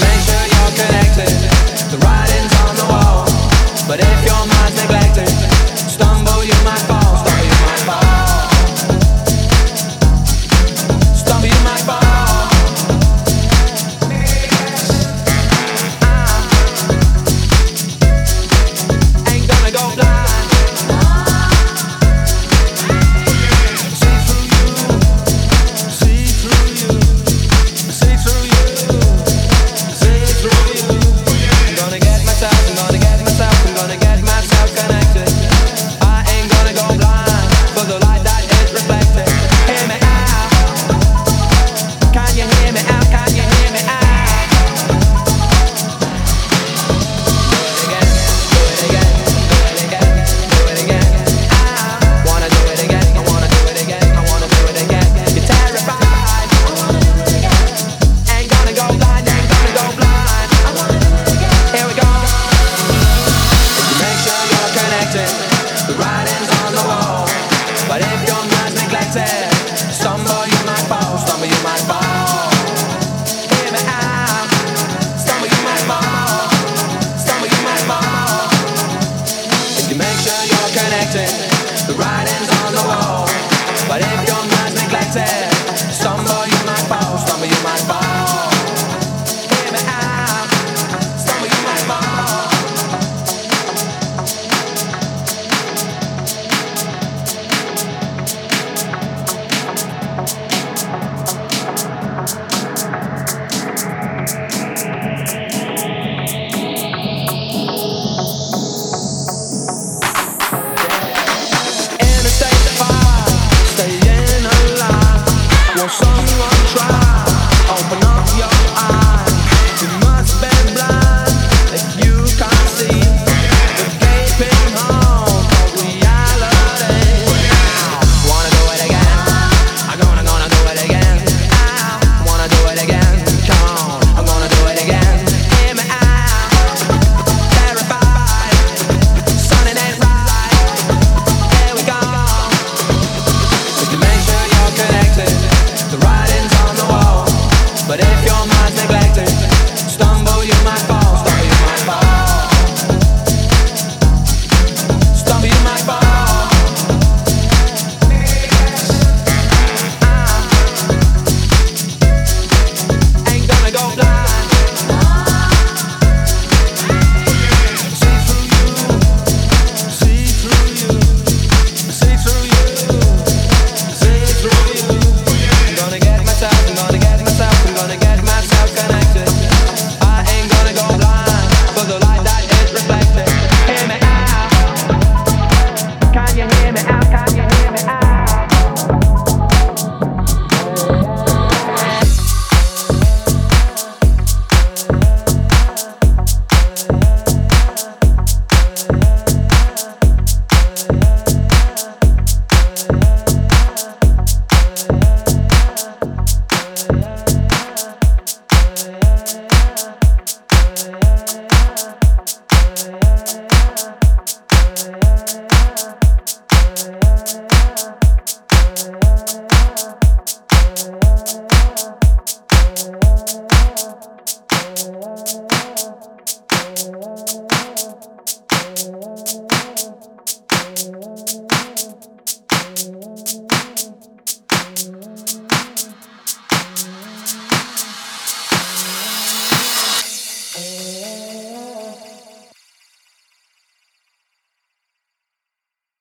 Make sure you're connected. The writing's on the wall. But if you're acting. The writing's